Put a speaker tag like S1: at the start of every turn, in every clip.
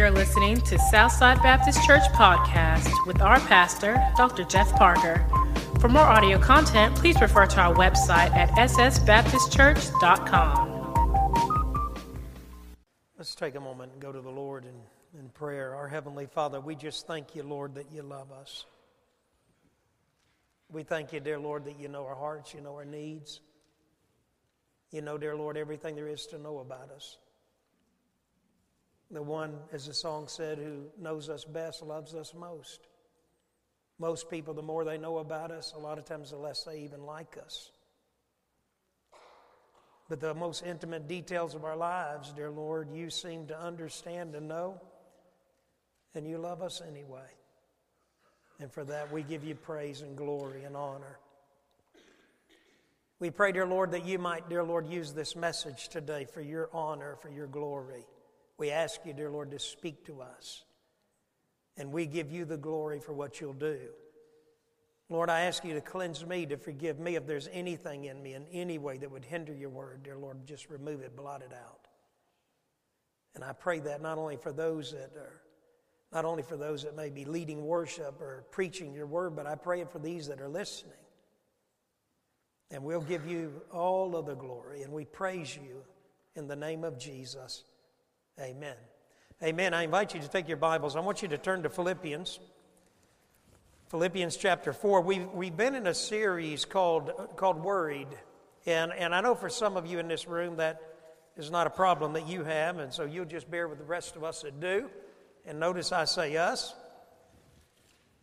S1: You're listening to Southside Baptist Church Podcast with our pastor, Dr. Jeff Parker. For more audio content, please refer to our website at ssbaptistchurch.com.
S2: Let's take a moment and go to the Lord in, in prayer. Our Heavenly Father, we just thank you, Lord, that you love us. We thank you, dear Lord, that you know our hearts, you know our needs. You know, dear Lord, everything there is to know about us. The one, as the song said, who knows us best loves us most. Most people, the more they know about us, a lot of times the less they even like us. But the most intimate details of our lives, dear Lord, you seem to understand and know, and you love us anyway. And for that, we give you praise and glory and honor. We pray, dear Lord, that you might, dear Lord, use this message today for your honor, for your glory. We ask you, dear Lord, to speak to us. And we give you the glory for what you'll do. Lord, I ask you to cleanse me, to forgive me if there's anything in me in any way that would hinder your word. Dear Lord, just remove it, blot it out. And I pray that not only for those that are, not only for those that may be leading worship or preaching your word, but I pray it for these that are listening. And we'll give you all of the glory, and we praise you in the name of Jesus. Amen. Amen. I invite you to take your Bibles. I want you to turn to Philippians. Philippians chapter 4. We've, we've been in a series called, called Worried. And, and I know for some of you in this room that is not a problem that you have, and so you'll just bear with the rest of us that do. And notice I say us.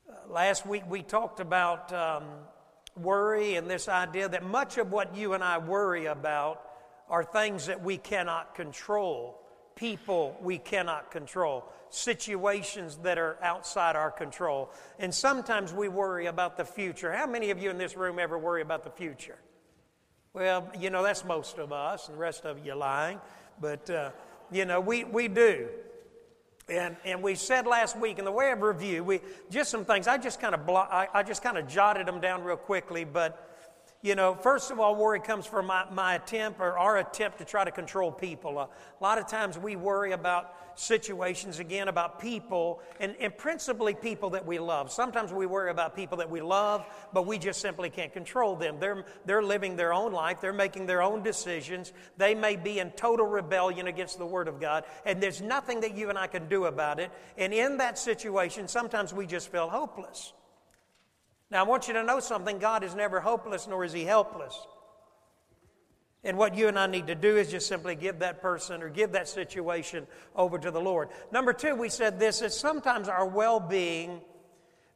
S2: Uh, last week we talked about um, worry and this idea that much of what you and I worry about are things that we cannot control people we cannot control, situations that are outside our control. And sometimes we worry about the future. How many of you in this room ever worry about the future? Well, you know, that's most of us, and the rest of you lying. But, uh, you know, we, we do. And, and we said last week in the way of review, we just some things. I just kind of blo- I, I just kind of jotted them down real quickly, but you know, first of all, worry comes from my, my attempt or our attempt to try to control people. A lot of times we worry about situations, again, about people, and, and principally people that we love. Sometimes we worry about people that we love, but we just simply can't control them. They're, they're living their own life, they're making their own decisions. They may be in total rebellion against the Word of God, and there's nothing that you and I can do about it. And in that situation, sometimes we just feel hopeless. Now, I want you to know something God is never hopeless, nor is He helpless. And what you and I need to do is just simply give that person or give that situation over to the Lord. Number two, we said this is sometimes our well being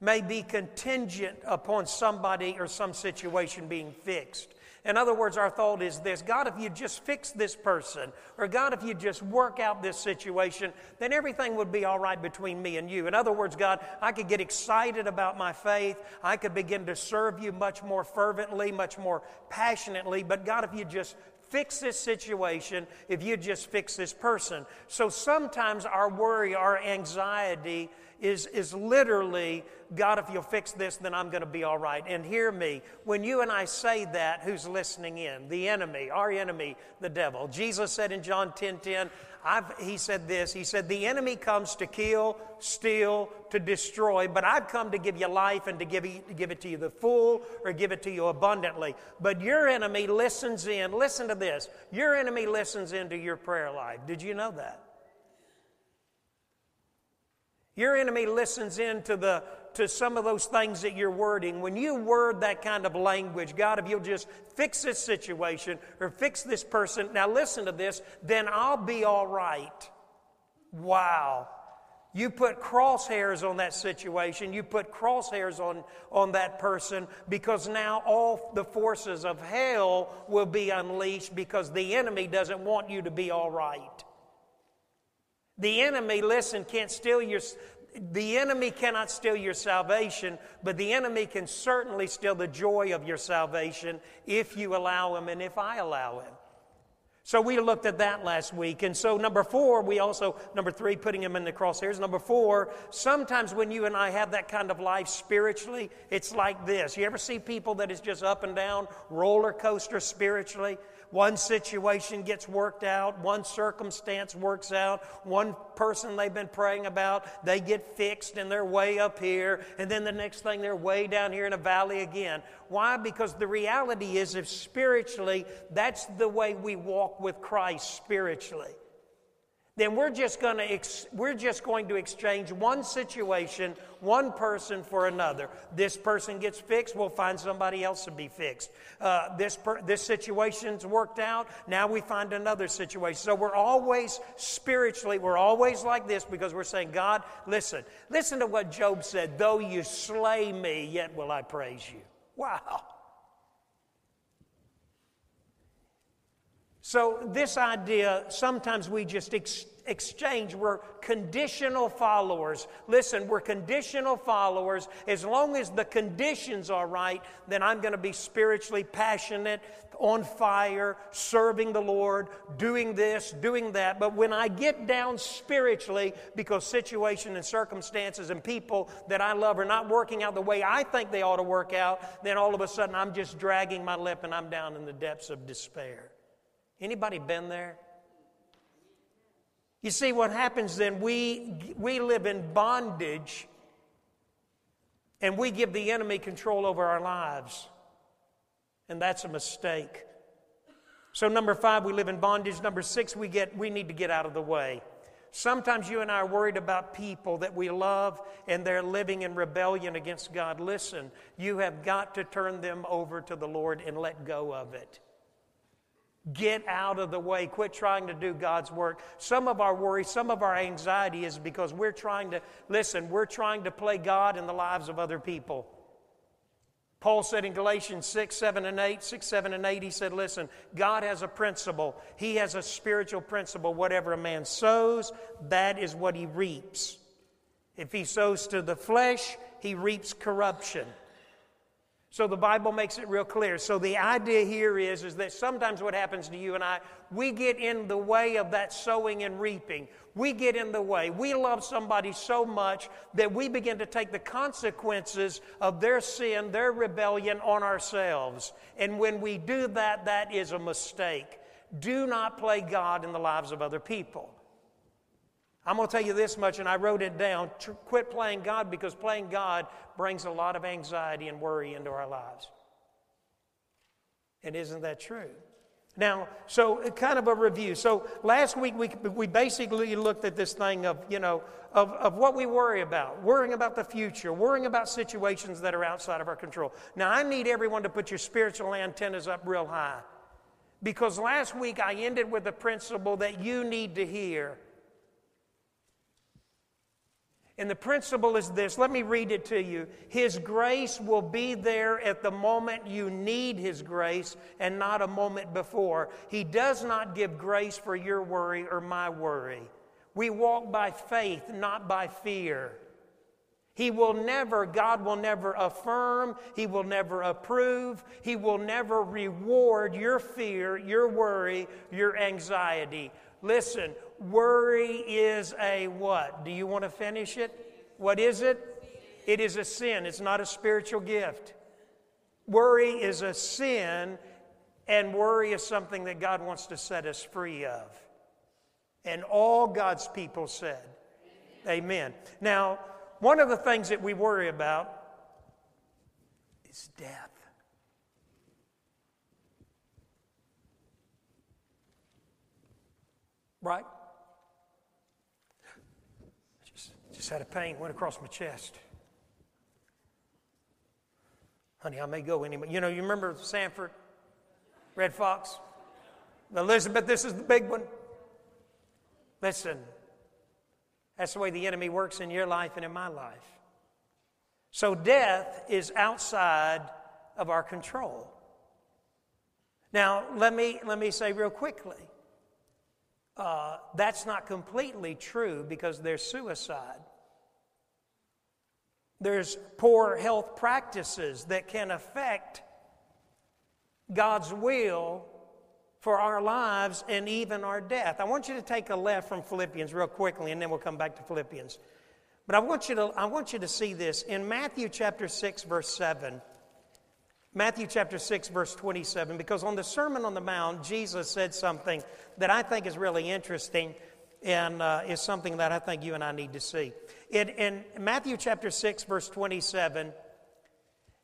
S2: may be contingent upon somebody or some situation being fixed. In other words, our thought is this God, if you just fix this person, or God, if you just work out this situation, then everything would be all right between me and you. In other words, God, I could get excited about my faith. I could begin to serve you much more fervently, much more passionately. But God, if you just fix this situation, if you just fix this person. So sometimes our worry, our anxiety, is, is literally, God, if you'll fix this, then I'm going to be all right. And hear me, when you and I say that, who's listening in? The enemy, our enemy, the devil. Jesus said in John 10 10, I've, he said this He said, The enemy comes to kill, steal, to destroy, but I've come to give you life and to give, to give it to you the full or give it to you abundantly. But your enemy listens in, listen to this, your enemy listens into your prayer life. Did you know that? Your enemy listens in to, the, to some of those things that you're wording. When you word that kind of language, God, if you'll just fix this situation or fix this person, now listen to this, then I'll be all right. Wow. You put crosshairs on that situation. You put crosshairs on, on that person because now all the forces of hell will be unleashed because the enemy doesn't want you to be all right. The enemy, listen, can't steal your the enemy cannot steal your salvation, but the enemy can certainly steal the joy of your salvation if you allow him and if I allow him. So we looked at that last week. And so, number four, we also, number three, putting him in the crosshairs. Number four, sometimes when you and I have that kind of life spiritually, it's like this. You ever see people that is just up and down, roller coaster spiritually? One situation gets worked out, one circumstance works out, one person they've been praying about, they get fixed and they're way up here, and then the next thing they're way down here in a valley again. Why? Because the reality is, if spiritually, that's the way we walk with Christ spiritually then we're just going to ex- we're just going to exchange one situation, one person for another. This person gets fixed, we'll find somebody else to be fixed. Uh, this per- this situation's worked out, now we find another situation. So we're always spiritually, we're always like this because we're saying, God, listen, listen to what Job said. Though you slay me, yet will I praise you. Wow. So, this idea, sometimes we just ex- exchange. We're conditional followers. Listen, we're conditional followers. As long as the conditions are right, then I'm going to be spiritually passionate, on fire, serving the Lord, doing this, doing that. But when I get down spiritually, because situation and circumstances and people that I love are not working out the way I think they ought to work out, then all of a sudden I'm just dragging my lip and I'm down in the depths of despair. Anybody been there? You see, what happens then, we, we live in bondage and we give the enemy control over our lives. And that's a mistake. So, number five, we live in bondage. Number six, we, get, we need to get out of the way. Sometimes you and I are worried about people that we love and they're living in rebellion against God. Listen, you have got to turn them over to the Lord and let go of it. Get out of the way. Quit trying to do God's work. Some of our worry, some of our anxiety is because we're trying to, listen, we're trying to play God in the lives of other people. Paul said in Galatians 6, 7, and 8, 6, 7, and 8, he said, Listen, God has a principle. He has a spiritual principle. Whatever a man sows, that is what he reaps. If he sows to the flesh, he reaps corruption. So the Bible makes it real clear. So the idea here is, is that sometimes what happens to you and I, we get in the way of that sowing and reaping. We get in the way. We love somebody so much that we begin to take the consequences of their sin, their rebellion on ourselves. And when we do that, that is a mistake. Do not play God in the lives of other people. I'm going to tell you this much, and I wrote it down. Quit playing God because playing God brings a lot of anxiety and worry into our lives. And isn't that true? Now, so uh, kind of a review. So last week we, we basically looked at this thing of, you know, of, of what we worry about, worrying about the future, worrying about situations that are outside of our control. Now, I need everyone to put your spiritual antennas up real high. Because last week I ended with a principle that you need to hear and the principle is this let me read it to you. His grace will be there at the moment you need His grace and not a moment before. He does not give grace for your worry or my worry. We walk by faith, not by fear. He will never, God will never affirm, He will never approve, He will never reward your fear, your worry, your anxiety. Listen, Worry is a what? Do you want to finish it? What is it? It is a sin. It's not a spiritual gift. Worry is a sin, and worry is something that God wants to set us free of. And all God's people said, Amen. Now, one of the things that we worry about is death. Right? Just had a pain, went across my chest. Honey, I may go anyway. You know, you remember Sanford, Redd Foxx? Elizabeth, this is the big one. Listen, that's the way the enemy works in your life and in my life. So death is outside of our control. Now, let me, let me say real quickly uh, that's not completely true because there's suicide. There's poor health practices that can affect God's will for our lives and even our death. I want you to take a left from Philippians real quickly and then we'll come back to Philippians. But I want you to, I want you to see this. In Matthew chapter 6, verse 7, Matthew chapter 6, verse 27, because on the Sermon on the Mount, Jesus said something that I think is really interesting and uh, is something that I think you and I need to see. In, in Matthew chapter 6, verse 27,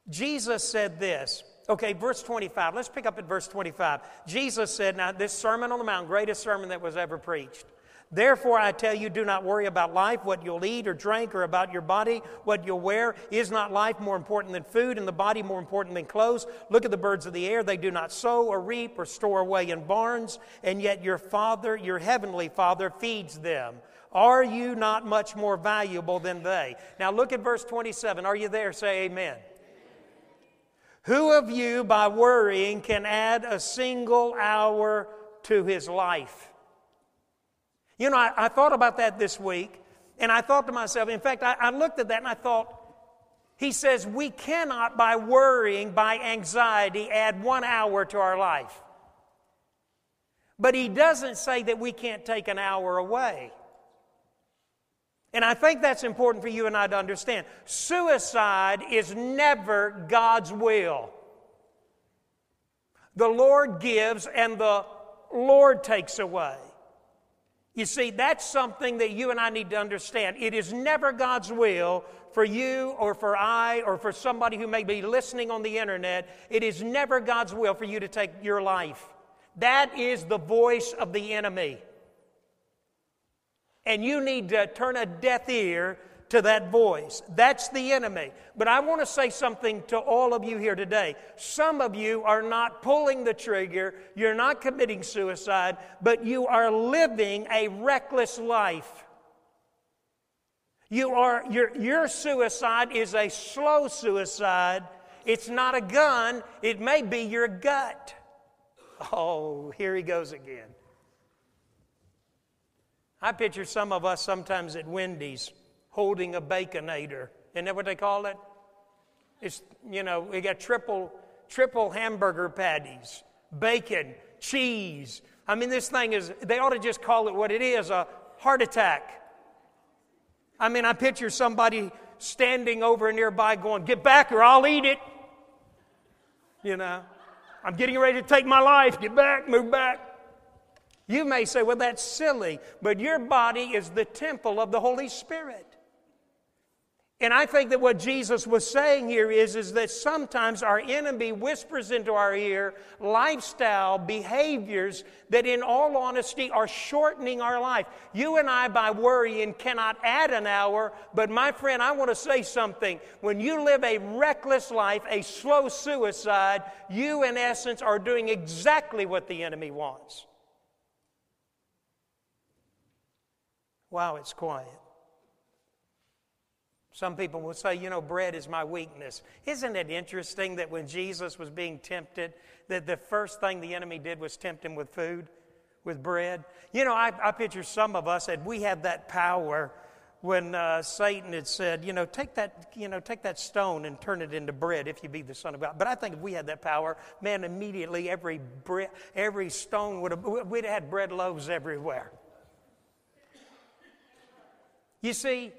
S2: Jesus said this. Okay, verse 25. Let's pick up at verse 25. Jesus said, Now, this Sermon on the Mount, greatest sermon that was ever preached. Therefore, I tell you, do not worry about life, what you'll eat or drink, or about your body, what you'll wear. Is not life more important than food, and the body more important than clothes? Look at the birds of the air. They do not sow or reap or store away in barns, and yet your Father, your heavenly Father, feeds them. Are you not much more valuable than they? Now, look at verse 27. Are you there? Say amen. Who of you, by worrying, can add a single hour to his life? You know, I, I thought about that this week, and I thought to myself, in fact, I, I looked at that and I thought, he says, we cannot, by worrying, by anxiety, add one hour to our life. But he doesn't say that we can't take an hour away. And I think that's important for you and I to understand. Suicide is never God's will. The Lord gives and the Lord takes away. You see, that's something that you and I need to understand. It is never God's will for you or for I or for somebody who may be listening on the internet. It is never God's will for you to take your life. That is the voice of the enemy. And you need to turn a deaf ear to that voice. That's the enemy. But I want to say something to all of you here today. Some of you are not pulling the trigger, you're not committing suicide, but you are living a reckless life. You are, your, your suicide is a slow suicide. It's not a gun, it may be your gut. Oh, here he goes again. I picture some of us sometimes at Wendy's holding a baconator. Isn't that what they call it? It's, you know, we got triple, triple hamburger patties, bacon, cheese. I mean, this thing is, they ought to just call it what it is a heart attack. I mean, I picture somebody standing over nearby going, Get back or I'll eat it. You know, I'm getting ready to take my life. Get back, move back. You may say, Well, that's silly, but your body is the temple of the Holy Spirit. And I think that what Jesus was saying here is, is that sometimes our enemy whispers into our ear lifestyle behaviors that, in all honesty, are shortening our life. You and I, by worrying, cannot add an hour, but my friend, I want to say something. When you live a reckless life, a slow suicide, you, in essence, are doing exactly what the enemy wants. Wow, it's quiet. Some people will say, you know, bread is my weakness. Isn't it interesting that when Jesus was being tempted, that the first thing the enemy did was tempt him with food, with bread? You know, I, I picture some of us, and we had that power when uh, Satan had said, you know, take that, you know, take that stone and turn it into bread if you be the Son of God. But I think if we had that power, man, immediately every bread, every stone would have, we'd have had bread loaves everywhere. You see,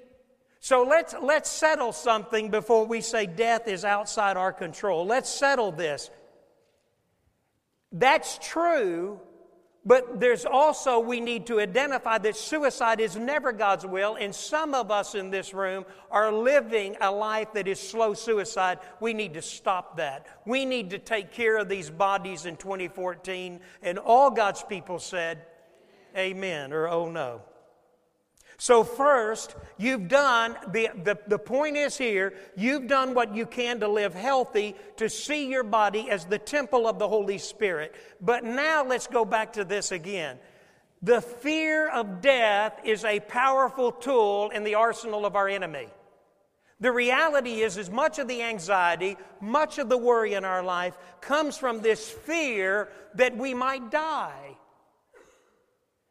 S2: so let's, let's settle something before we say death is outside our control. Let's settle this. That's true, but there's also, we need to identify that suicide is never God's will, and some of us in this room are living a life that is slow suicide. We need to stop that. We need to take care of these bodies in 2014, and all God's people said, Amen, or oh no. So, first, you've done, the, the, the point is here, you've done what you can to live healthy, to see your body as the temple of the Holy Spirit. But now let's go back to this again. The fear of death is a powerful tool in the arsenal of our enemy. The reality is, as much of the anxiety, much of the worry in our life comes from this fear that we might die.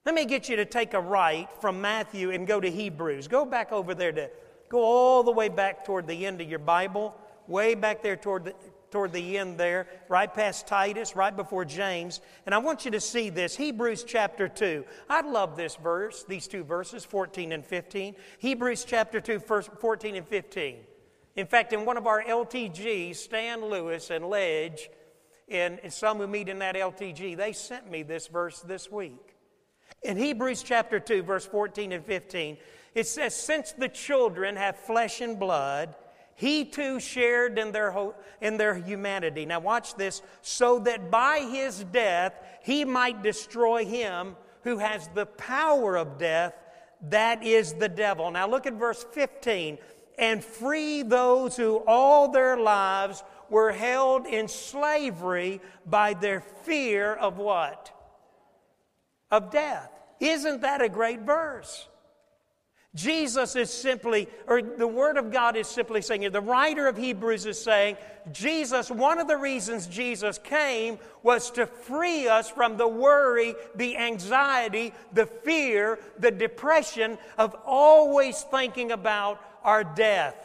S2: Let me get you to take a right from Matthew and go to Hebrews. Go back over there to go all the way back toward the end of your Bible, way back there toward the, toward the end there, right past Titus, right before James. And I want you to see this Hebrews chapter 2. I love this verse, these two verses, 14 and 15. Hebrews chapter 2, verse 14 and 15. In fact, in one of our LTGs, Stan Lewis and Ledge, and, some who meet in that LTG, they sent me this verse this week. In Hebrews chapter 2, verse 14 and 15, it says, Since the children have flesh and blood, he too shared in their, in their humanity. Now, watch this. So that by his death he might destroy him who has the power of death, that is the devil. Now, look at verse 15. And free those who all their lives were held in slavery by their fear of what? Of death. Isn't that a great verse? Jesus is simply, or the Word of God is simply saying, the writer of Hebrews is saying, Jesus, one of the reasons Jesus came was to free us from the worry, the anxiety, the fear, the depression of always thinking about our death.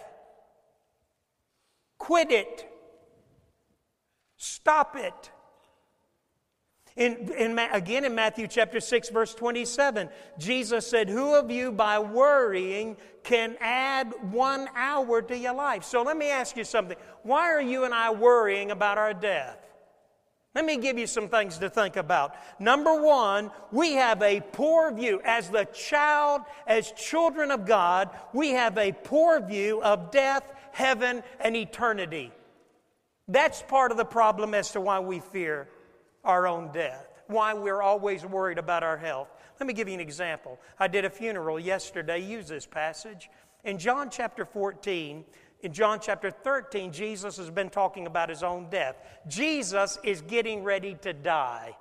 S2: Quit it. Stop it. In, in, again, in Matthew chapter 6, verse 27, Jesus said, Who of you by worrying can add one hour to your life? So let me ask you something. Why are you and I worrying about our death? Let me give you some things to think about. Number one, we have a poor view. As the child, as children of God, we have a poor view of death, heaven, and eternity. That's part of the problem as to why we fear our own death, why we're always worried about our health. Let me give you an example. I did a funeral yesterday, use this passage. In John chapter 14, in John chapter 13, Jesus has been talking about his own death. Jesus is getting ready to die.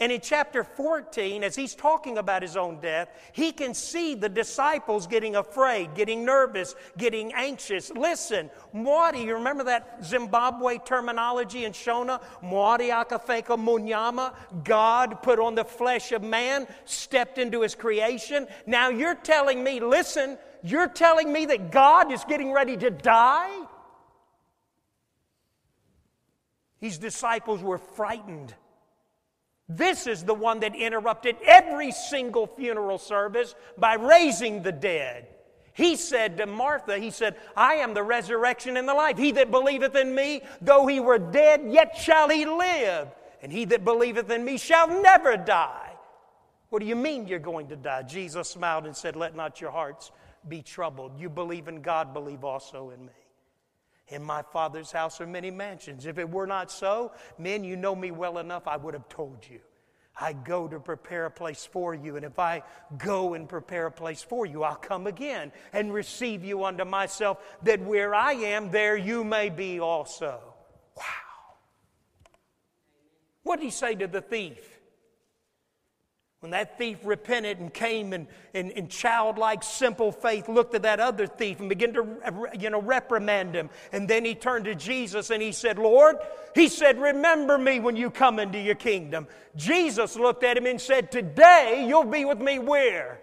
S2: And in chapter 14, as he's talking about his own death, he can see the disciples getting afraid, getting nervous, getting anxious. Listen, Mwadi, you remember that Zimbabwe terminology in Shona? Mwadi akafeka munyama, God put on the flesh of man, stepped into his creation. Now you're telling me, listen, you're telling me that God is getting ready to die? These disciples were frightened. This is the one that interrupted every single funeral service by raising the dead. He said to Martha, He said, I am the resurrection and the life. He that believeth in me, though he were dead, yet shall he live. And he that believeth in me shall never die. What do you mean you're going to die? Jesus smiled and said, Let not your hearts be troubled. You believe in God, believe also in me. In my Father's house are many mansions. If it were not so, men, you know me well enough, I would have told you. I go to prepare a place for you. And if I go and prepare a place for you, I'll come again and receive you unto myself, that where I am, there you may be also. Wow. What did he say to the thief? When that thief repented and came and in, in, childlike, simple faith, looked at that other thief and began to you know, reprimand him. And then he turned to Jesus and he said, Lord, he said, Remember me when you come into your kingdom. Jesus looked at him and said, Today you'll be with me where?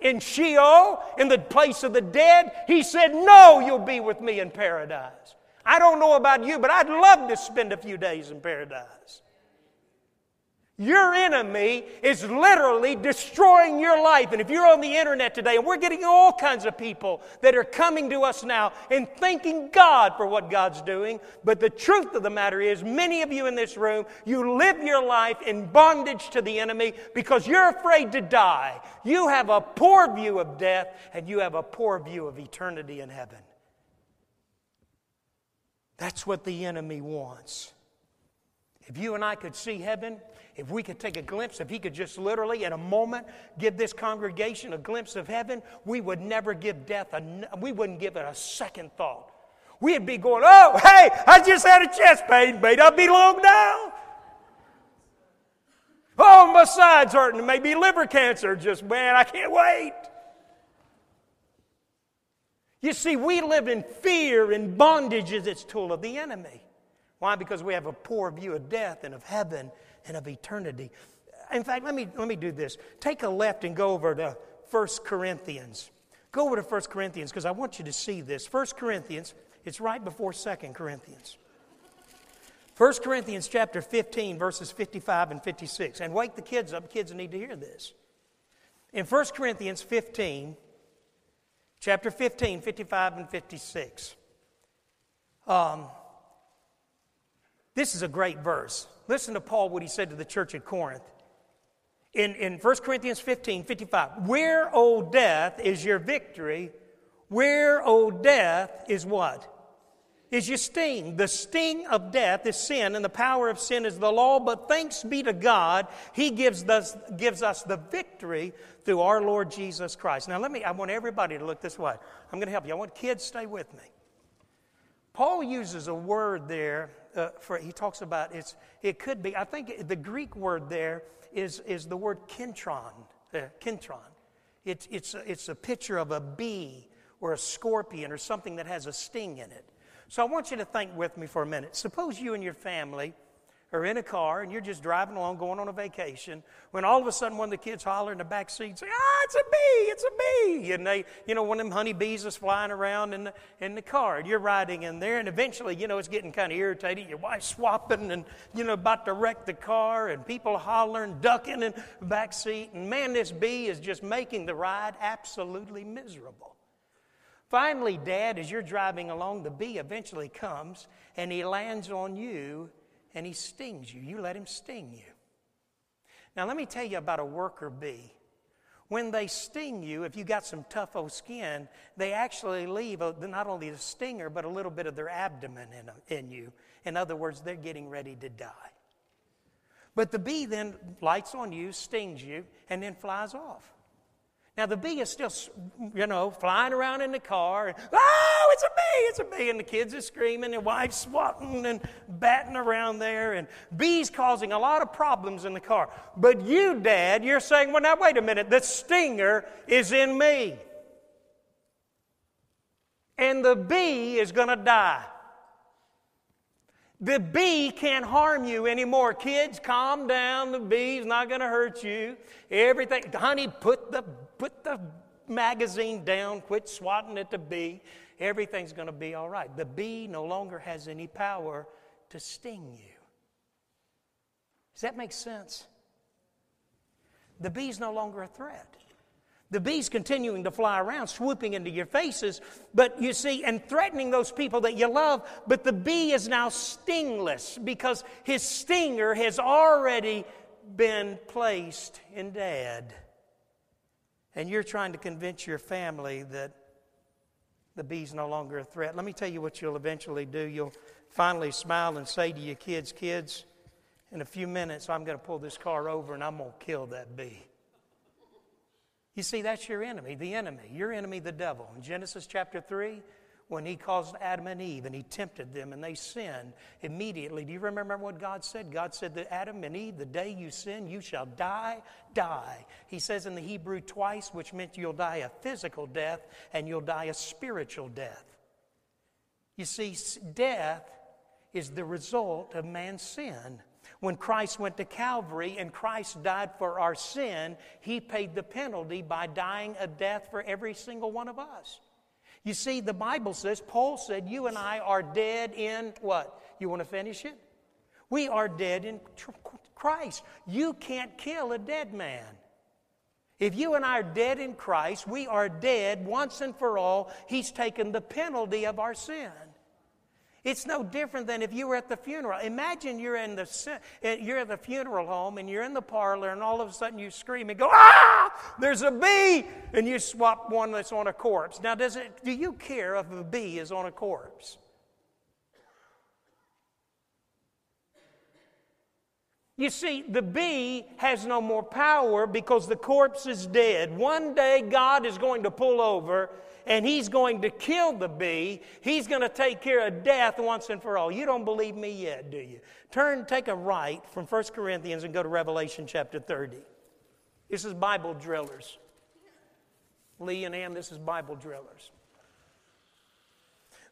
S2: In Sheol, in the place of the dead? He said, No, you'll be with me in paradise. I don't know about you, but I'd love to spend a few days in paradise. Your enemy is literally destroying your life. And if you're on the internet today, and we're getting all kinds of people that are coming to us now and thanking God for what God's doing, but the truth of the matter is, many of you in this room, you live your life in bondage to the enemy because you're afraid to die. You have a poor view of death, and you have a poor view of eternity in heaven. That's what the enemy wants. If you and I could see heaven, if we could take a glimpse, if he could just literally in a moment give this congregation a glimpse of heaven, we would never give death, a, we wouldn't give it a second thought. We'd be going, oh, hey, I just had a chest pain, may not be long now. Oh, my side's hurting, maybe liver cancer, just man, I can't wait. You see, we live in fear and bondage as its tool of the enemy. Why? Because we have a poor view of death and of heaven and of eternity. In fact, let me, let me do this. Take a left and go over to 1 Corinthians. Go over to 1 Corinthians because I want you to see this. 1 Corinthians, it's right before 2 Corinthians. 1 Corinthians chapter 15, verses 55 and 56. And wake the kids up. Kids need to hear this. In 1 Corinthians 15, chapter 15, 55 and 56. Um, this is a great verse. Listen to Paul, what he said to the church at Corinth. In, in 1 Corinthians 15, 55, where, O death, is your victory? Where, O death, is what? Is your sting. The sting of death is sin, and the power of sin is the law. But thanks be to God, He gives us, gives us the victory through our Lord Jesus Christ. Now, let me, I want everybody to look this way. I'm going to help you. I want kids, stay with me. Paul uses a word there uh, for, he talks about it's, it could be, I think the Greek word there is, is the word kentron. Uh, kentron. It's, it's, it's a picture of a bee or a scorpion or something that has a sting in it. So I want you to think with me for a minute. Suppose you and your family are in a car and you're just driving along going on a vacation when all of a sudden one of the kids holler in the back seat say, ah, it's a bee, it's a bee. And they, you know, one of them honeybees is flying around in the, in the car. And you're riding in there and eventually, you know, it's getting kind of irritating. Your wife's swapping and, you know, about to wreck the car and people hollering, ducking in the back seat. And man, this bee is just making the ride absolutely miserable. Finally, Dad, as you're driving along, the bee eventually comes and he lands on you and he stings you. You let him sting you. Now, let me tell you about a worker bee. When they sting you, if you got some tough old skin, they actually leave not only the stinger, but a little bit of their abdomen in, in you. In other words, they're getting ready to die. But the bee then lights on you, stings you, and then flies off. Now the bee is still, you know, flying around in the car. And, oh, it's a bee, it's a bee. And the kids are screaming, and wife's swatting and batting around there. And bees causing a lot of problems in the car. But you, Dad, you're saying, well, now wait a minute, the stinger is in me. And the bee is going to die. The bee can't harm you anymore. Kids, calm down. The bee's not going to hurt you. Everything, honey, put the put the magazine down. Quit swatting at the bee. Everything's going to be all right. The bee no longer has any power to sting you. Does that make sense? The bee's no longer a threat. The bee's continuing to fly around, swooping into your faces, but you see, and threatening those people that you love. But the bee is now stingless because his stinger has already been placed in dad. And you're trying to convince your family that the bee's no longer a threat. Let me tell you what you'll eventually do. You'll finally smile and say to your kids, Kids, in a few minutes, I'm going to pull this car over and I'm going to kill that bee. You see, that's your enemy, the enemy, your enemy, the devil. In Genesis chapter 3, when he caused Adam and Eve and he tempted them and they sinned, immediately, do you remember what God said? God said that Adam and Eve, the day you sin, you shall die, die. He says in the Hebrew twice, which meant you'll die a physical death and you'll die a spiritual death. You see, death is the result of man's sin. When Christ went to Calvary and Christ died for our sin, he paid the penalty by dying a death for every single one of us. You see, the Bible says, Paul said, you and I are dead in what? You want to finish it? We are dead in Christ. You can't kill a dead man. If you and I are dead in Christ, we are dead once and for all. He's taken the penalty of our sin. It's no different than if you were at the funeral. Imagine you're in the eh, you're at the funeral home and you're in the parlor and all of a sudden you scream and go, "Ah! There's a bee!" and you swap one that's on a corpse. Now, does it do you care if a bee is on a corpse? You see, the bee has no more power because the corpse is dead. One day God is going to pull over and he's going to kill the bee. He's going to take care of death once and for all. You don't believe me yet, do you? Turn, take a right from 1 Corinthians and go to Revelation chapter 30. This is Bible drillers. Lee and Ann, this is Bible drillers.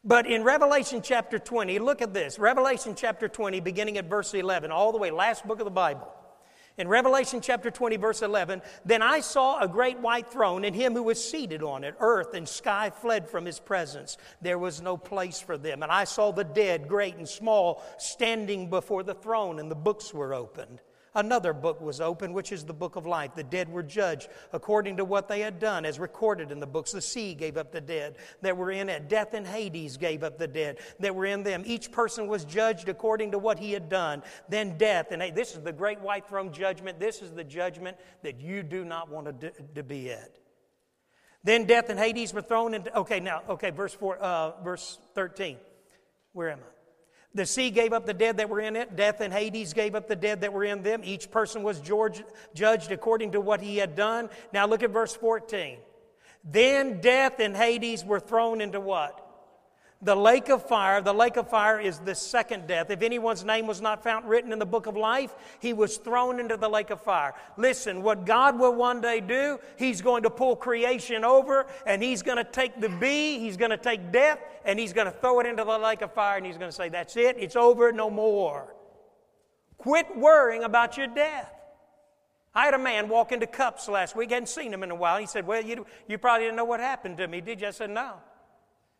S2: But in Revelation chapter 20, look at this. Revelation chapter 20, beginning at verse 11, all the way, last book of the Bible. In Revelation chapter 20, verse 11, then I saw a great white throne and him who was seated on it. Earth and sky fled from his presence. There was no place for them. And I saw the dead, great and small, standing before the throne, and the books were opened. Another book was opened, which is the book of life. The dead were judged according to what they had done, as recorded in the books. The sea gave up the dead that were in it. Death and Hades gave up the dead that were in them. Each person was judged according to what he had done. Then death, and this is the great white throne judgment. This is the judgment that you do not want to, to be at. Then death and Hades were thrown into. Okay, now, okay, verse four, uh, verse thirteen. Where am I? The sea gave up the dead that were in it. Death and Hades gave up the dead that were in them. Each person was George, judged according to what he had done. Now look at verse 14. Then death and Hades were thrown into what? The lake of fire. The lake of fire is the second death. If anyone's name was not found written in the book of life, he was thrown into the lake of fire. Listen, what God will one day do, he's going to pull creation over and he's going to take the bee, he's going to take death, and he's going to throw it into the lake of fire and he's going to say, That's it, it's over, no more. Quit worrying about your death. I had a man walk into cups last week, hadn't seen him in a while. He said, Well, you, you probably didn't know what happened to me, did you? I said, No.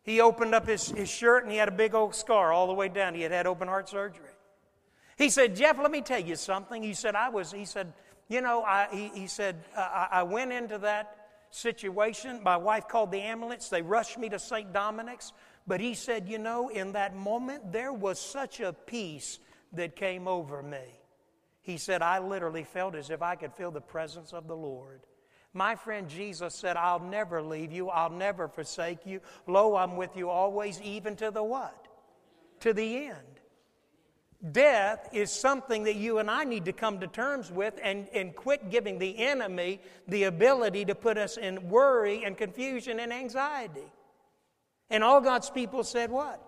S2: He opened up his, his shirt and he had a big old scar all the way down. He had had open heart surgery. He said, Jeff, let me tell you something. He said, I was, he said, you know, I, he, he said, I, I went into that situation. My wife called the ambulance. They rushed me to St. Dominic's. But he said, you know, in that moment, there was such a peace that came over me. He said, I literally felt as if I could feel the presence of the Lord. My friend Jesus said, I'll never leave you, I'll never forsake you. Lo, I'm with you always, even to the what? To the end. Death is something that you and I need to come to terms with and, and quit giving the enemy the ability to put us in worry and confusion and anxiety. And all God's people said what?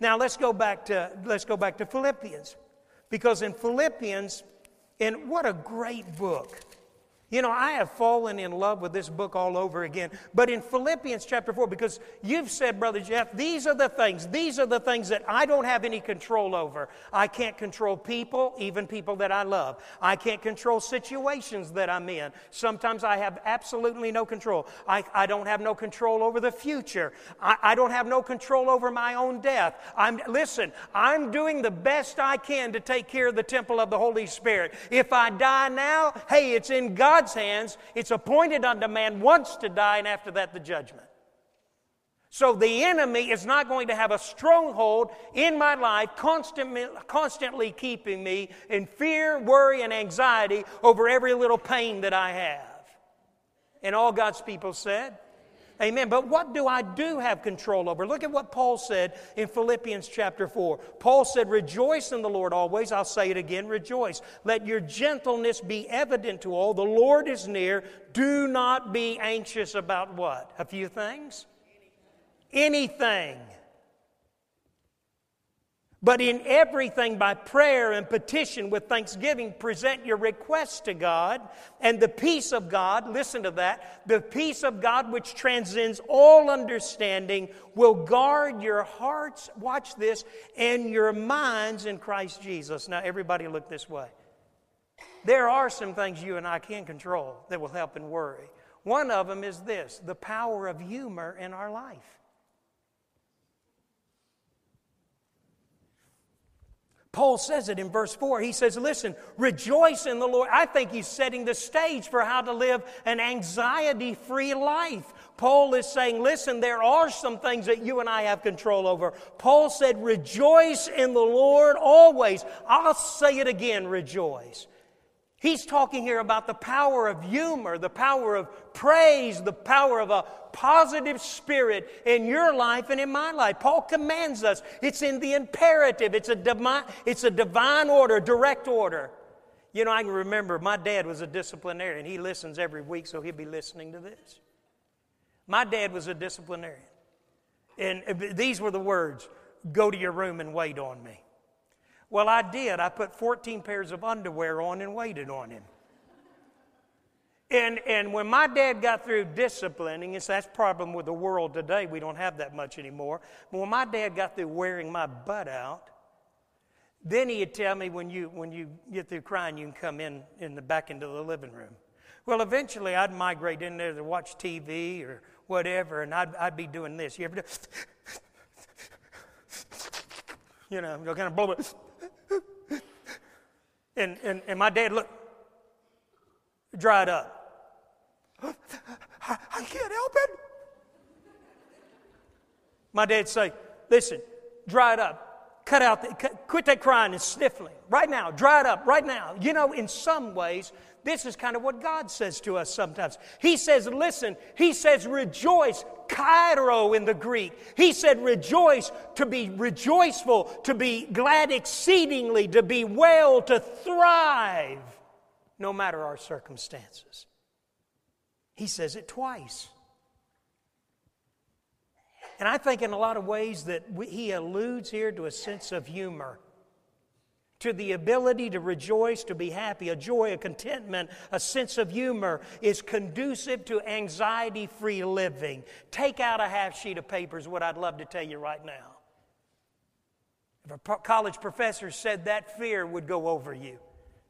S2: Now let's go back to let's go back to Philippians. Because in Philippians, and what a great book. You know, I have fallen in love with this book all over again. But in Philippians chapter 4, because you've said, Brother Jeff, these are the things, these are the things that I don't have any control over. I can't control people, even people that I love. I can't control situations that I'm in. Sometimes I have absolutely no control. I, I don't have no control over the future. I, I don't have no control over my own death. I'm, listen, I'm doing the best I can to take care of the temple of the Holy Spirit. If I die now, hey, it's in God God's hands. It's appointed unto man once to die, and after that, the judgment. So the enemy is not going to have a stronghold in my life, constantly, constantly keeping me in fear, worry, and anxiety over every little pain that I have. And all God's people said, Amen. But what do I do have control over? Look at what Paul said in Philippians chapter 4. Paul said, Rejoice in the Lord always. I'll say it again, rejoice. Let your gentleness be evident to all. The Lord is near. Do not be anxious about what? A few things? Anything. But in everything, by prayer and petition with thanksgiving, present your requests to God, and the peace of God, listen to that, the peace of God which transcends all understanding will guard your hearts, watch this, and your minds in Christ Jesus. Now, everybody look this way. There are some things you and I can control that will help and worry. One of them is this the power of humor in our life. Paul says it in verse 4. He says, Listen, rejoice in the Lord. I think he's setting the stage for how to live an anxiety free life. Paul is saying, Listen, there are some things that you and I have control over. Paul said, Rejoice in the Lord always. I'll say it again, rejoice. He's talking here about the power of humor, the power of praise, the power of a positive spirit in your life and in my life. Paul commands us. It's in the imperative. It's a divine, it's a divine order, direct order. You know, I can remember my dad was a disciplinarian. He listens every week, so he'll be listening to this. My dad was a disciplinarian. And uh, these were the words go to your room and wait on me. Well, I did. I put 14 pairs of underwear on and waited on him. And, and when my dad got through disciplining, and that's problem with the world today, we don't have that much anymore. But when my dad got through wearing my butt out, then he'd tell me when you, when you get through crying, you can come in, in the back into the living room. Well, eventually I'd migrate in there to watch TV or whatever, and I'd, I'd be doing this. You ever do? you know, you're kind of blow it. And, and, and my dad looked, dried up. I, I can't help it. My dad say, listen, dry it up. Cut out, the, quit that crying and sniffling. Right now, dry it up, right now. You know, in some ways, this is kind of what God says to us sometimes. He says, listen, He says, rejoice, chairo in the Greek. He said, rejoice, to be rejoiceful, to be glad exceedingly, to be well, to thrive, no matter our circumstances. He says it twice. And I think in a lot of ways that we, he alludes here to a sense of humor, to the ability to rejoice, to be happy, a joy, a contentment, a sense of humor is conducive to anxiety free living. Take out a half sheet of paper, is what I'd love to tell you right now. If a college professor said that, fear would go over you.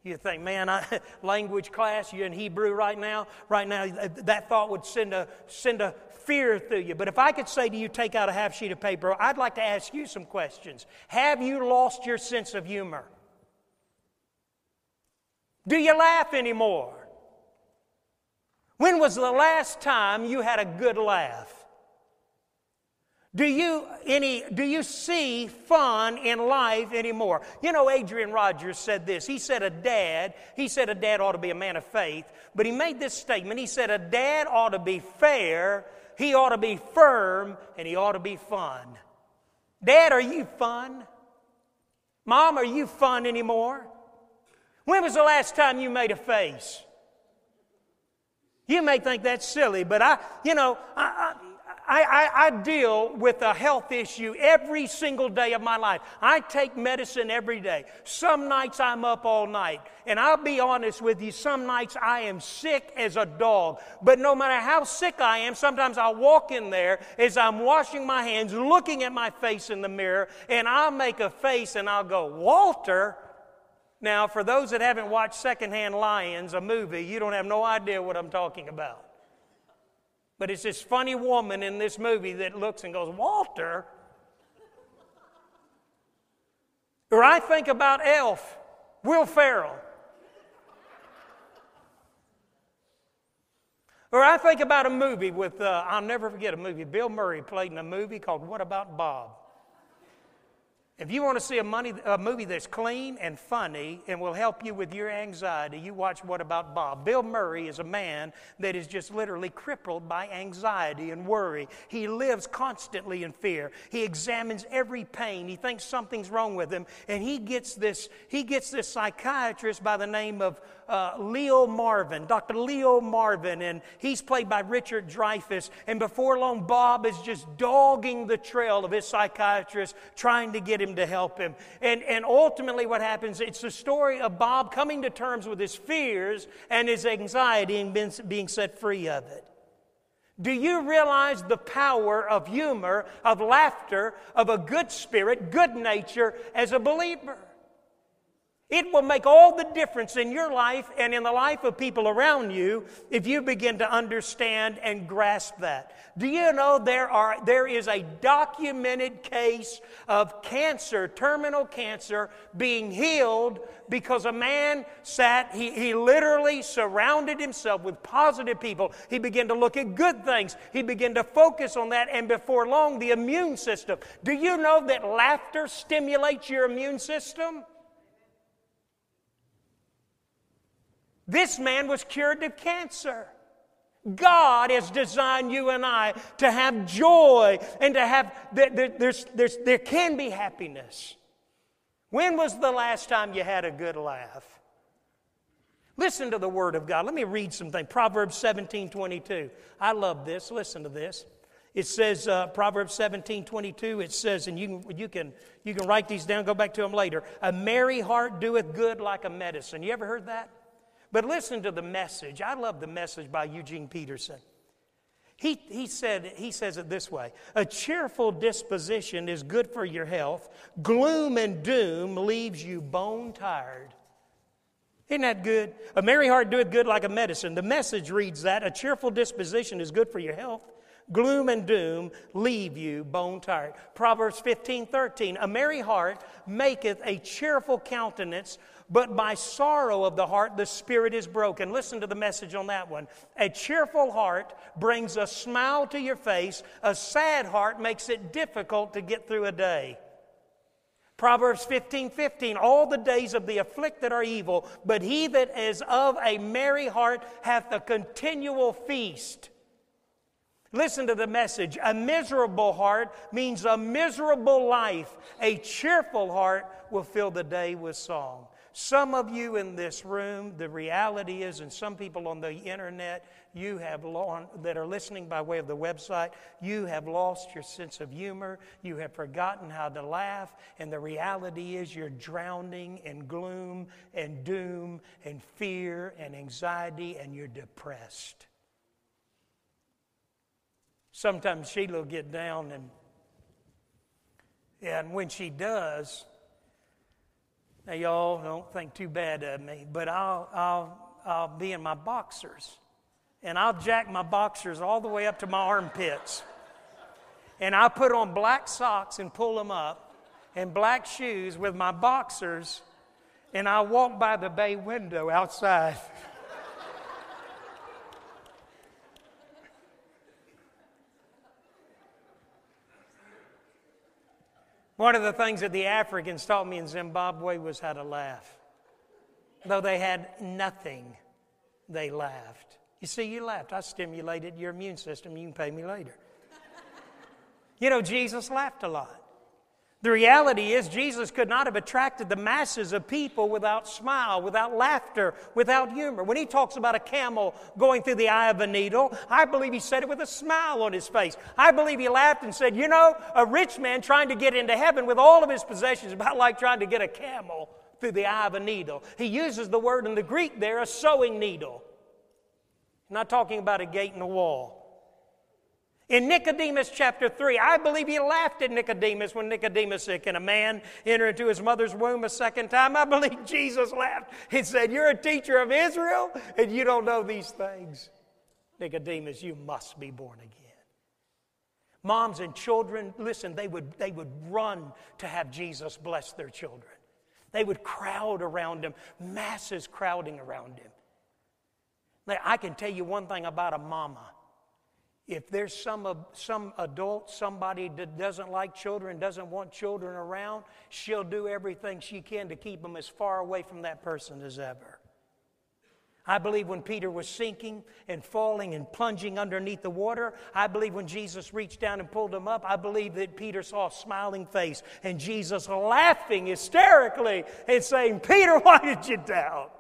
S2: You think, man, I, language class, you're in Hebrew right now. Right now, that thought would send a, send a fear through you. But if I could say to you, take out a half sheet of paper, I'd like to ask you some questions. Have you lost your sense of humor? Do you laugh anymore? When was the last time you had a good laugh? Do you, any, do you see fun in life anymore? You know, Adrian Rogers said this. He said a dad, he said a dad ought to be a man of faith, but he made this statement. He said a dad ought to be fair he ought to be firm and he ought to be fun. Dad, are you fun? Mom, are you fun anymore? When was the last time you made a face? You may think that's silly, but I, you know, I, I, I, I, deal with a health issue every single day of my life. I take medicine every day. Some nights I'm up all night. And I'll be honest with you, some nights I am sick as a dog. But no matter how sick I am, sometimes I'll walk in there as I'm washing my hands, looking at my face in the mirror, and I'll make a face and I'll go, Walter. Now, for those that haven't watched Secondhand Lions, a movie, you don't have no idea what I'm talking about. But it's this funny woman in this movie that looks and goes, Walter? Or I think about Elf, Will Ferrell. Or I think about a movie with, uh, I'll never forget a movie. Bill Murray played in a movie called What About Bob? If you want to see a, money, a, movie that's clean and funny and will help you with your anxiety, you watch What About Bob? Bill Murray is a man that is just literally crippled by anxiety and worry. He lives constantly in fear. He examines every pain. He thinks something's wrong with him. And he gets this, he gets this psychiatrist by the name of uh, Leo Marvin, Dr. Leo Marvin, and he's played by Richard Dreyfuss. And before long, Bob is just dogging the trail of his psychiatrist, trying to get him to help him. And, and ultimately, what happens, it's the story of Bob coming to terms with his fears and his anxiety and being, being set free of it. Do you realize the power of humor, of laughter, of a good spirit, good nature as a believer? It will make all the difference in your life and in the life of people around you if you begin to understand and grasp that. Do you know there, are, there is a documented case of cancer, terminal cancer, being healed because a man sat, he, he literally surrounded himself with positive people. He began to look at good things, he began to focus on that, and before long, the immune system. Do you know that laughter stimulates your immune system? This man was cured of cancer. God has designed you and I to have joy and to have, there, there's, there's, there can be happiness. When was the last time you had a good laugh? Listen to the Word of God. Let me read something. Proverbs 17 22. I love this. Listen to this. It says, uh, Proverbs 17 22, it says, and you can, you, can, you can write these down, go back to them later. A merry heart doeth good like a medicine. You ever heard that? But listen to the message. I love the message by Eugene Peterson. He, he, said, he says it this way A cheerful disposition is good for your health. Gloom and doom leaves you bone tired. Isn't that good? A merry heart doeth good like a medicine. The message reads that a cheerful disposition is good for your health. Gloom and doom leave you bone tired. Proverbs 15 13. A merry heart maketh a cheerful countenance, But by sorrow of the heart, the spirit is broken. Listen to the message on that one. A cheerful heart brings a smile to your face, a sad heart makes it difficult to get through a day. Proverbs 15 15, all the days of the afflicted are evil, but he that is of a merry heart hath a continual feast. Listen to the message. A miserable heart means a miserable life. A cheerful heart will fill the day with song. Some of you in this room, the reality is, and some people on the internet, you have that are listening by way of the website, you have lost your sense of humor. You have forgotten how to laugh. And the reality is, you're drowning in gloom and doom and fear and anxiety, and you're depressed. Sometimes Sheila will get down and and when she does, now y'all don't think too bad of me, but I'll I'll I'll be in my boxers. And I'll jack my boxers all the way up to my armpits. And I'll put on black socks and pull them up, and black shoes with my boxers, and I'll walk by the bay window outside. One of the things that the Africans taught me in Zimbabwe was how to laugh. Though they had nothing, they laughed. You see, you laughed. I stimulated your immune system. You can pay me later. you know, Jesus laughed a lot. The reality is, Jesus could not have attracted the masses of people without smile, without laughter, without humor. When he talks about a camel going through the eye of a needle, I believe he said it with a smile on his face. I believe he laughed and said, You know, a rich man trying to get into heaven with all of his possessions is about like trying to get a camel through the eye of a needle. He uses the word in the Greek there, a sewing needle. I'm not talking about a gate in a wall. In Nicodemus chapter 3, I believe he laughed at Nicodemus when Nicodemus said, Can a man enter into his mother's womb a second time? I believe Jesus laughed and said, You're a teacher of Israel and you don't know these things. Nicodemus, you must be born again. Moms and children, listen, they would, they would run to have Jesus bless their children. They would crowd around him, masses crowding around him. Now, I can tell you one thing about a mama if there's some, some adult, somebody that doesn't like children, doesn't want children around, she'll do everything she can to keep them as far away from that person as ever. I believe when Peter was sinking and falling and plunging underneath the water, I believe when Jesus reached down and pulled him up, I believe that Peter saw a smiling face and Jesus laughing hysterically and saying, Peter, why did you doubt?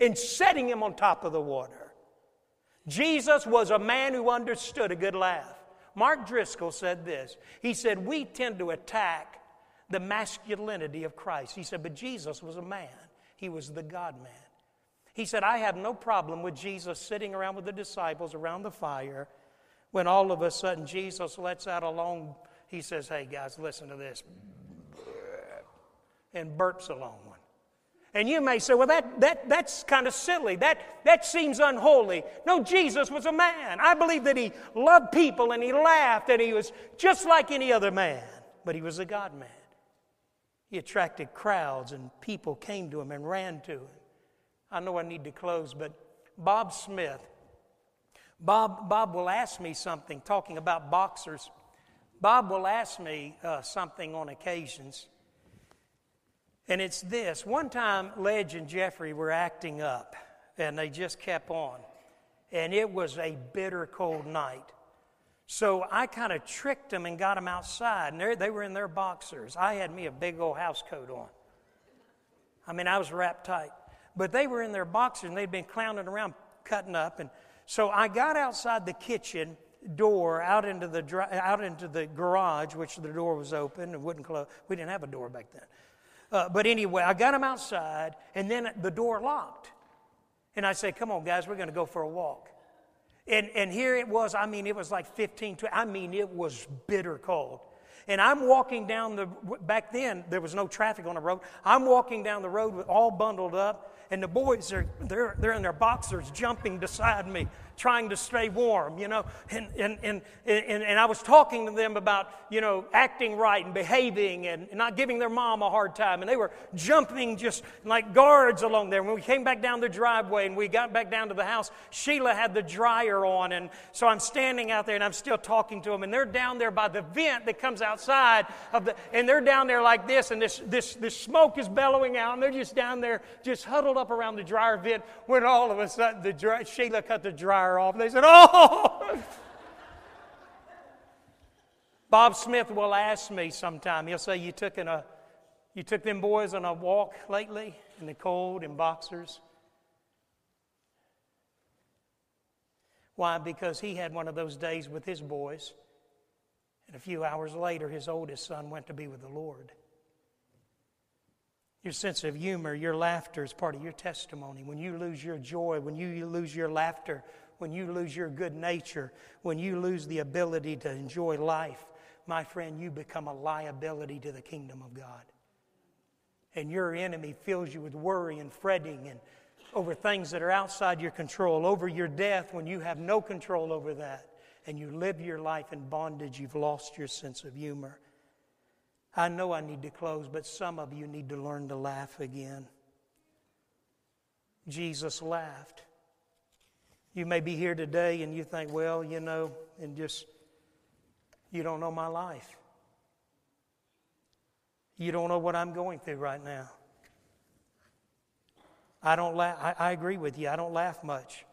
S2: And setting him on top of the water. Jesus was a man who understood a good laugh. Mark Driscoll said this. He said, We tend to attack the masculinity of Christ. He said, But Jesus was a man, he was the God man. He said, I have no problem with Jesus sitting around with the disciples around the fire when all of a sudden Jesus lets out a long, he says, Hey guys, listen to this. And burps a long one. And you may say, well, that, that, that's kind of silly. That, that seems unholy. No, Jesus was a man. I believe that he loved people and he laughed and he was just like any other man, but he was a God man. He attracted crowds and people came to him and ran to him. I know I need to close, but Bob Smith, Bob, Bob will ask me something talking about boxers. Bob will ask me uh, something on occasions. And it's this one time, Ledge and Jeffrey were acting up, and they just kept on. And it was a bitter cold night. So I kind of tricked them and got them outside, and they were in their boxers. I had me a big old house coat on. I mean, I was wrapped tight. But they were in their boxers, and they'd been clowning around, cutting up. And so I got outside the kitchen door out into the out into the garage, which the door was open and wouldn't close. We didn't have a door back then. Uh, but anyway, I got him outside, and then the door locked. And I said, Come on, guys, we're going to go for a walk. And, and here it was, I mean, it was like 15, 20, I mean, it was bitter cold. And I'm walking down the, back then, there was no traffic on the road. I'm walking down the road with all bundled up, and the boys are they're, they're in their boxers jumping beside me trying to stay warm, you know. And, and, and, and, and I was talking to them about, you know, acting right and behaving and, not giving their mom a hard time. And they were jumping just like guards along there. When we came back down the driveway and we got back down to the house, Sheila had the dryer on. And so I'm standing out there and I'm still talking to them. And they're down there by the vent that comes outside of the, and they're down there like this. And this, this, this smoke is bellowing out. And they're just down there, just huddled up around the dryer vent when all of a sudden the dry, Sheila cut the dryer fire off. They said, Oh! Bob Smith will ask me sometime. He'll say, You took, in a, you took them boys on a walk lately in the cold in boxers? Why? Because he had one of those days with his boys, and a few hours later, his oldest son went to be with the Lord. Your sense of humor, your laughter is part of your testimony. When you lose your joy, when you lose your laughter, when you lose your good nature, when you lose the ability to enjoy life, my friend, you become a liability to the kingdom of God. And your enemy fills you with worry and fretting and over things that are outside your control, over your death when you have no control over that, and you live your life in bondage, you've lost your sense of humor. I know I need to close, but some of you need to learn to laugh again. Jesus laughed. You may be here today and you think, well, you know, and just, you don't know my life. You don't know what I'm going through right now. I don't laugh. I, I agree with you. I don't laugh much,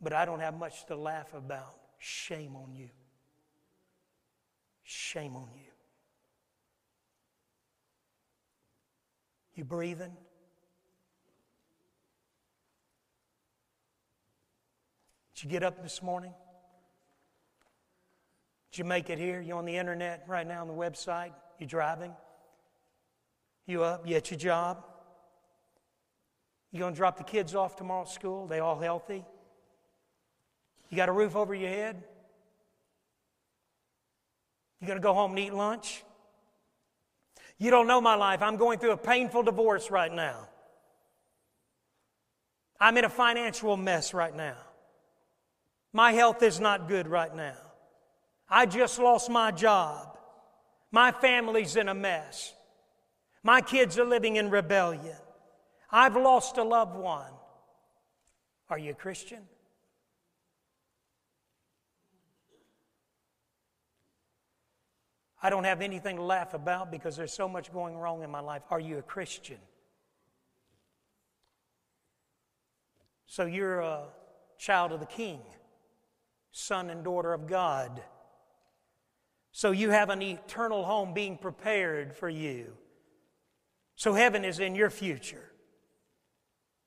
S2: but I don't have much to laugh about. Shame on you. Shame on you. You breathing? Did you get up this morning? Did you make it here? You on the internet right now on the website? You driving? You up? You at your job? You going to drop the kids off tomorrow at school? They all healthy? You got a roof over your head? You going to go home and eat lunch? You don't know my life. I'm going through a painful divorce right now. I'm in a financial mess right now. My health is not good right now. I just lost my job. My family's in a mess. My kids are living in rebellion. I've lost a loved one. Are you a Christian? I don't have anything to laugh about because there's so much going wrong in my life. Are you a Christian? So you're a child of the King son and daughter of God. So you have an eternal home being prepared for you. So heaven is in your future.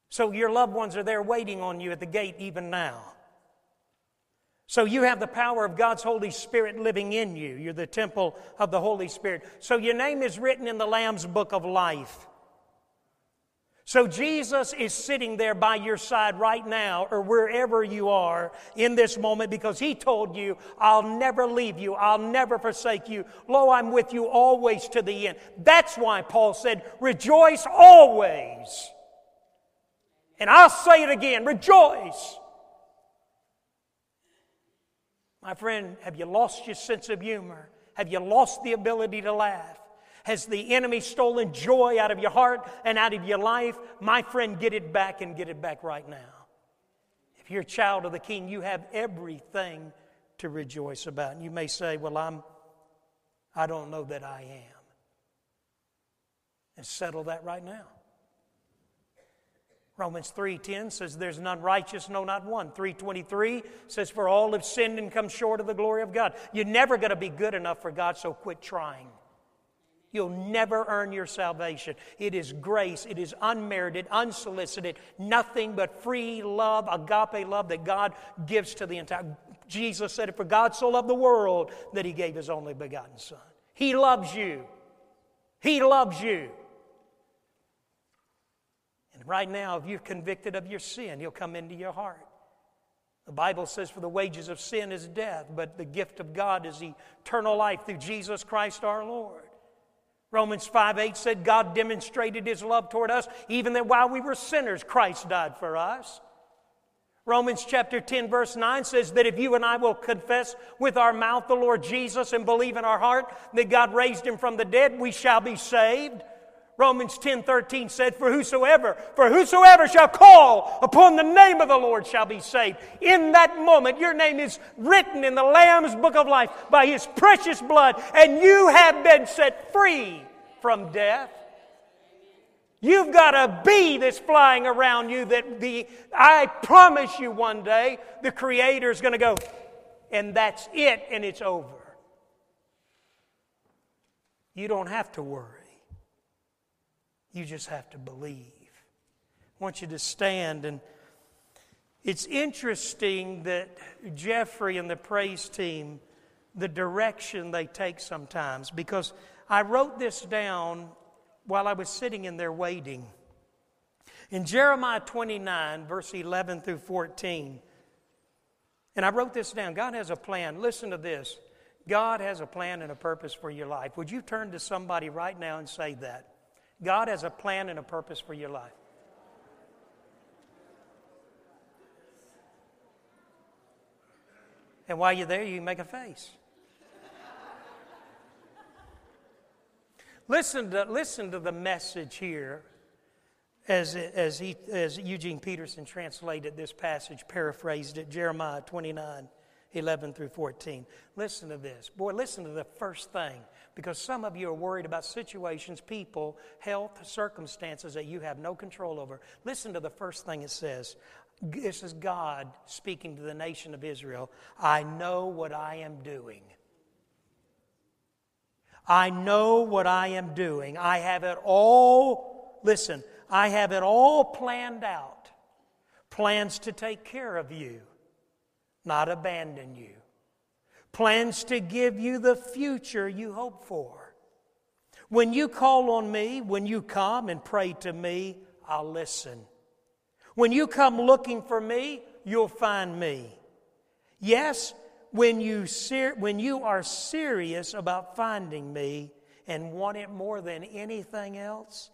S2: So your loved ones are there waiting on you at the gate even now. So you have the power of God's Holy Spirit living in you. You're the temple of the Holy Spirit. So your name is written in the Lamb's book of life. So Jesus is sitting there by your side right now or wherever you are in this moment because he told you, I'll never leave you. I'll never forsake you. Lo, I'm with you always to the end. That's why Paul said, rejoice always. And I'll say it again, rejoice. My friend, have you lost your sense of humor? Have you lost the ability to laugh? Has the enemy stolen joy out of your heart and out of your life? My friend, get it back and get it back right now. If you're a child of the king, you have everything to rejoice about. And you may say, Well, I'm I don't know that I am. And settle that right now. Romans 3:10 says there's none righteous no not one. 323 says for all have sinned and come short of the glory of God. You're never going to be good enough for God so quit trying. You'll never earn your salvation. It is grace. It is unmerited, unsolicited, nothing but free love, agape love that God gives to the entire. Jesus said it, For God so loved the world that he gave his only begotten Son. He loves you. He loves you. And right now, if you're convicted of your sin, he'll come into your heart. The Bible says, For the wages of sin is death, but the gift of God is eternal life through Jesus Christ our Lord. Romans 5 8 said, God demonstrated his love toward us, even that while we were sinners, Christ died for us. Romans chapter 10, verse 9 says that if you and I will confess with our mouth the Lord Jesus and believe in our heart that God raised him from the dead, we shall be saved. Romans 10 13 said, For whosoever, for whosoever shall call upon the name of the Lord shall be saved. In that moment, your name is written in the Lamb's book of life by his precious blood, and you have been set free from death. You've got a bee that's flying around you that the I promise you one day the creator is going to go and that's it and it's over. You don't have to worry. You just have to believe. I want you to stand and it's interesting that Jeffrey and the praise team, the direction they take sometimes, because I wrote this down while I was sitting in there waiting. In Jeremiah 29, verse 11 through 14, and I wrote this down God has a plan. Listen to this God has a plan and a purpose for your life. Would you turn to somebody right now and say that? God has a plan and a purpose for your life. And while you're there, you make a face. listen, to, listen to the message here as, as, he, as Eugene Peterson translated this passage, paraphrased it, Jeremiah 29 11 through 14. Listen to this. Boy, listen to the first thing because some of you are worried about situations, people, health, circumstances that you have no control over. Listen to the first thing it says. This is God speaking to the nation of Israel. I know what I am doing. I know what I am doing. I have it all, listen, I have it all planned out. Plans to take care of you, not abandon you plans to give you the future you hope for. When you call on me, when you come and pray to me, I'll listen. When you come looking for me, you'll find me. Yes, when you, ser- when you are serious about finding me and want it more than anything else,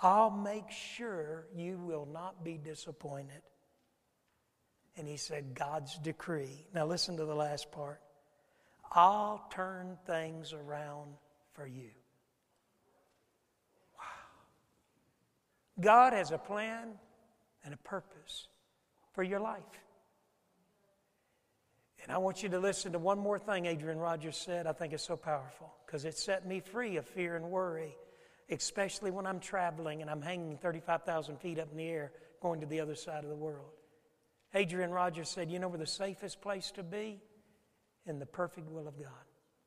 S2: I'll make sure you will not be disappointed. And he said, God's decree. Now listen to the last part. I'll turn things around for you. Wow. God has a plan and a purpose for your life. And I want you to listen to one more thing Adrian Rogers said. I think it's so powerful because it set me free of fear and worry, especially when I'm traveling and I'm hanging 35,000 feet up in the air going to the other side of the world. Adrian Rogers said, You know where the safest place to be? In the perfect will of God.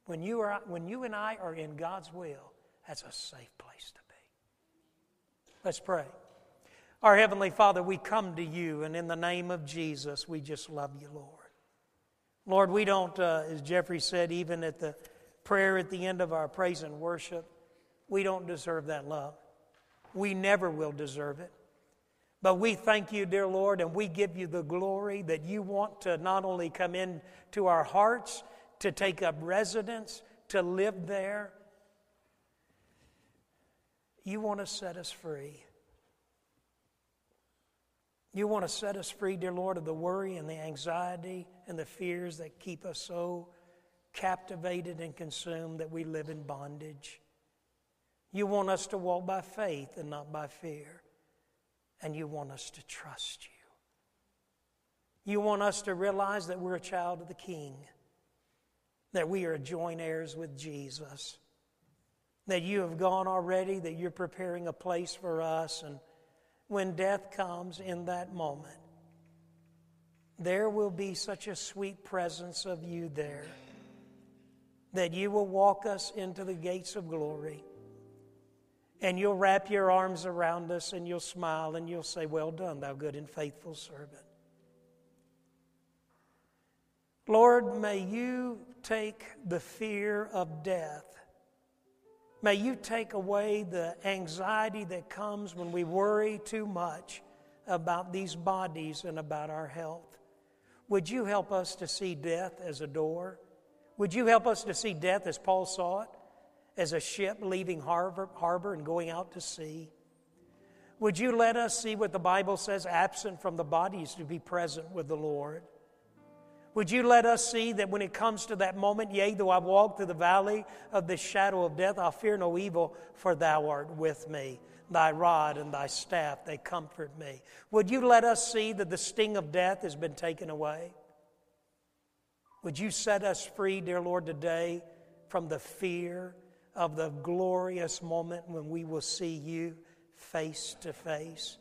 S2: When you, are, when you and I are in God's will, that's a safe place to be. Let's pray. Our Heavenly Father, we come to you, and in the name of Jesus, we just love you, Lord. Lord, we don't, uh, as Jeffrey said, even at the prayer at the end of our praise and worship, we don't deserve that love. We never will deserve it. But we thank you, dear Lord, and we give you the glory that you want to not only come into our hearts, to take up residence, to live there. You want to set us free. You want to set us free, dear Lord, of the worry and the anxiety and the fears that keep us so captivated and consumed that we live in bondage. You want us to walk by faith and not by fear and you want us to trust you. You want us to realize that we're a child of the King, that we are joint heirs with Jesus, that you have gone already, that you're preparing a place for us, and when death comes in that moment, there will be such a sweet presence of you there that you will walk us into the gates of glory and you'll wrap your arms around us and you'll smile and you'll say, Well done, thou good and faithful servant. Lord, may you take the fear of death. May you take away the anxiety that comes when we worry too much about these bodies and about our health. Would you help us to see death as a door? Would you help us to see death as Paul saw it? As a ship leaving harbor, harbor and going out to sea. Would you let us see what the Bible says absent from the body is to be present with the Lord? Would you let us see that when it comes to that moment, yea, though I walk through the valley of the shadow of death, I'll fear no evil, for thou art with me. Thy rod and thy staff, they comfort me. Would you let us see that the sting of death has been taken away? Would you set us free, dear Lord, today from the fear of the glorious moment when we will see you face to face?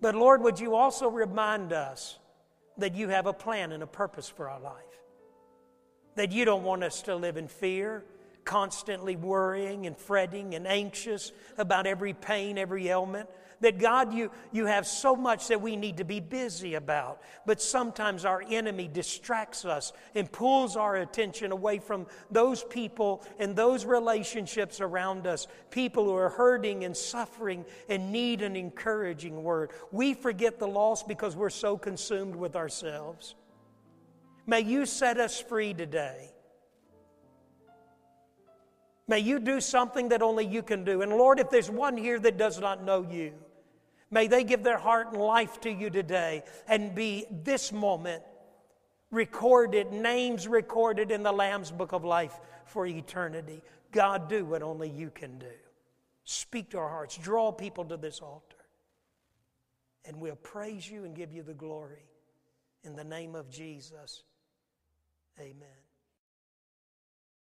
S2: But Lord, would you also remind us that you have a plan and a purpose for our life? That you don't want us to live in fear, constantly worrying and fretting and anxious about every pain, every ailment, that God, you, you have so much that we need to be busy about. But sometimes our enemy distracts us and pulls our attention away from those people and those relationships around us, people who are hurting and suffering and need an encouraging word. We forget the lost because we're so consumed with ourselves. May you set us free today. May you do something that only you can do. And Lord, if there's one here that does not know you, May they give their heart and life to you today and be this moment recorded, names recorded in the Lamb's book of life for eternity. God, do what only you can do. Speak to our hearts, draw people to this altar. And we'll praise you and give you the glory. In the name of Jesus, amen.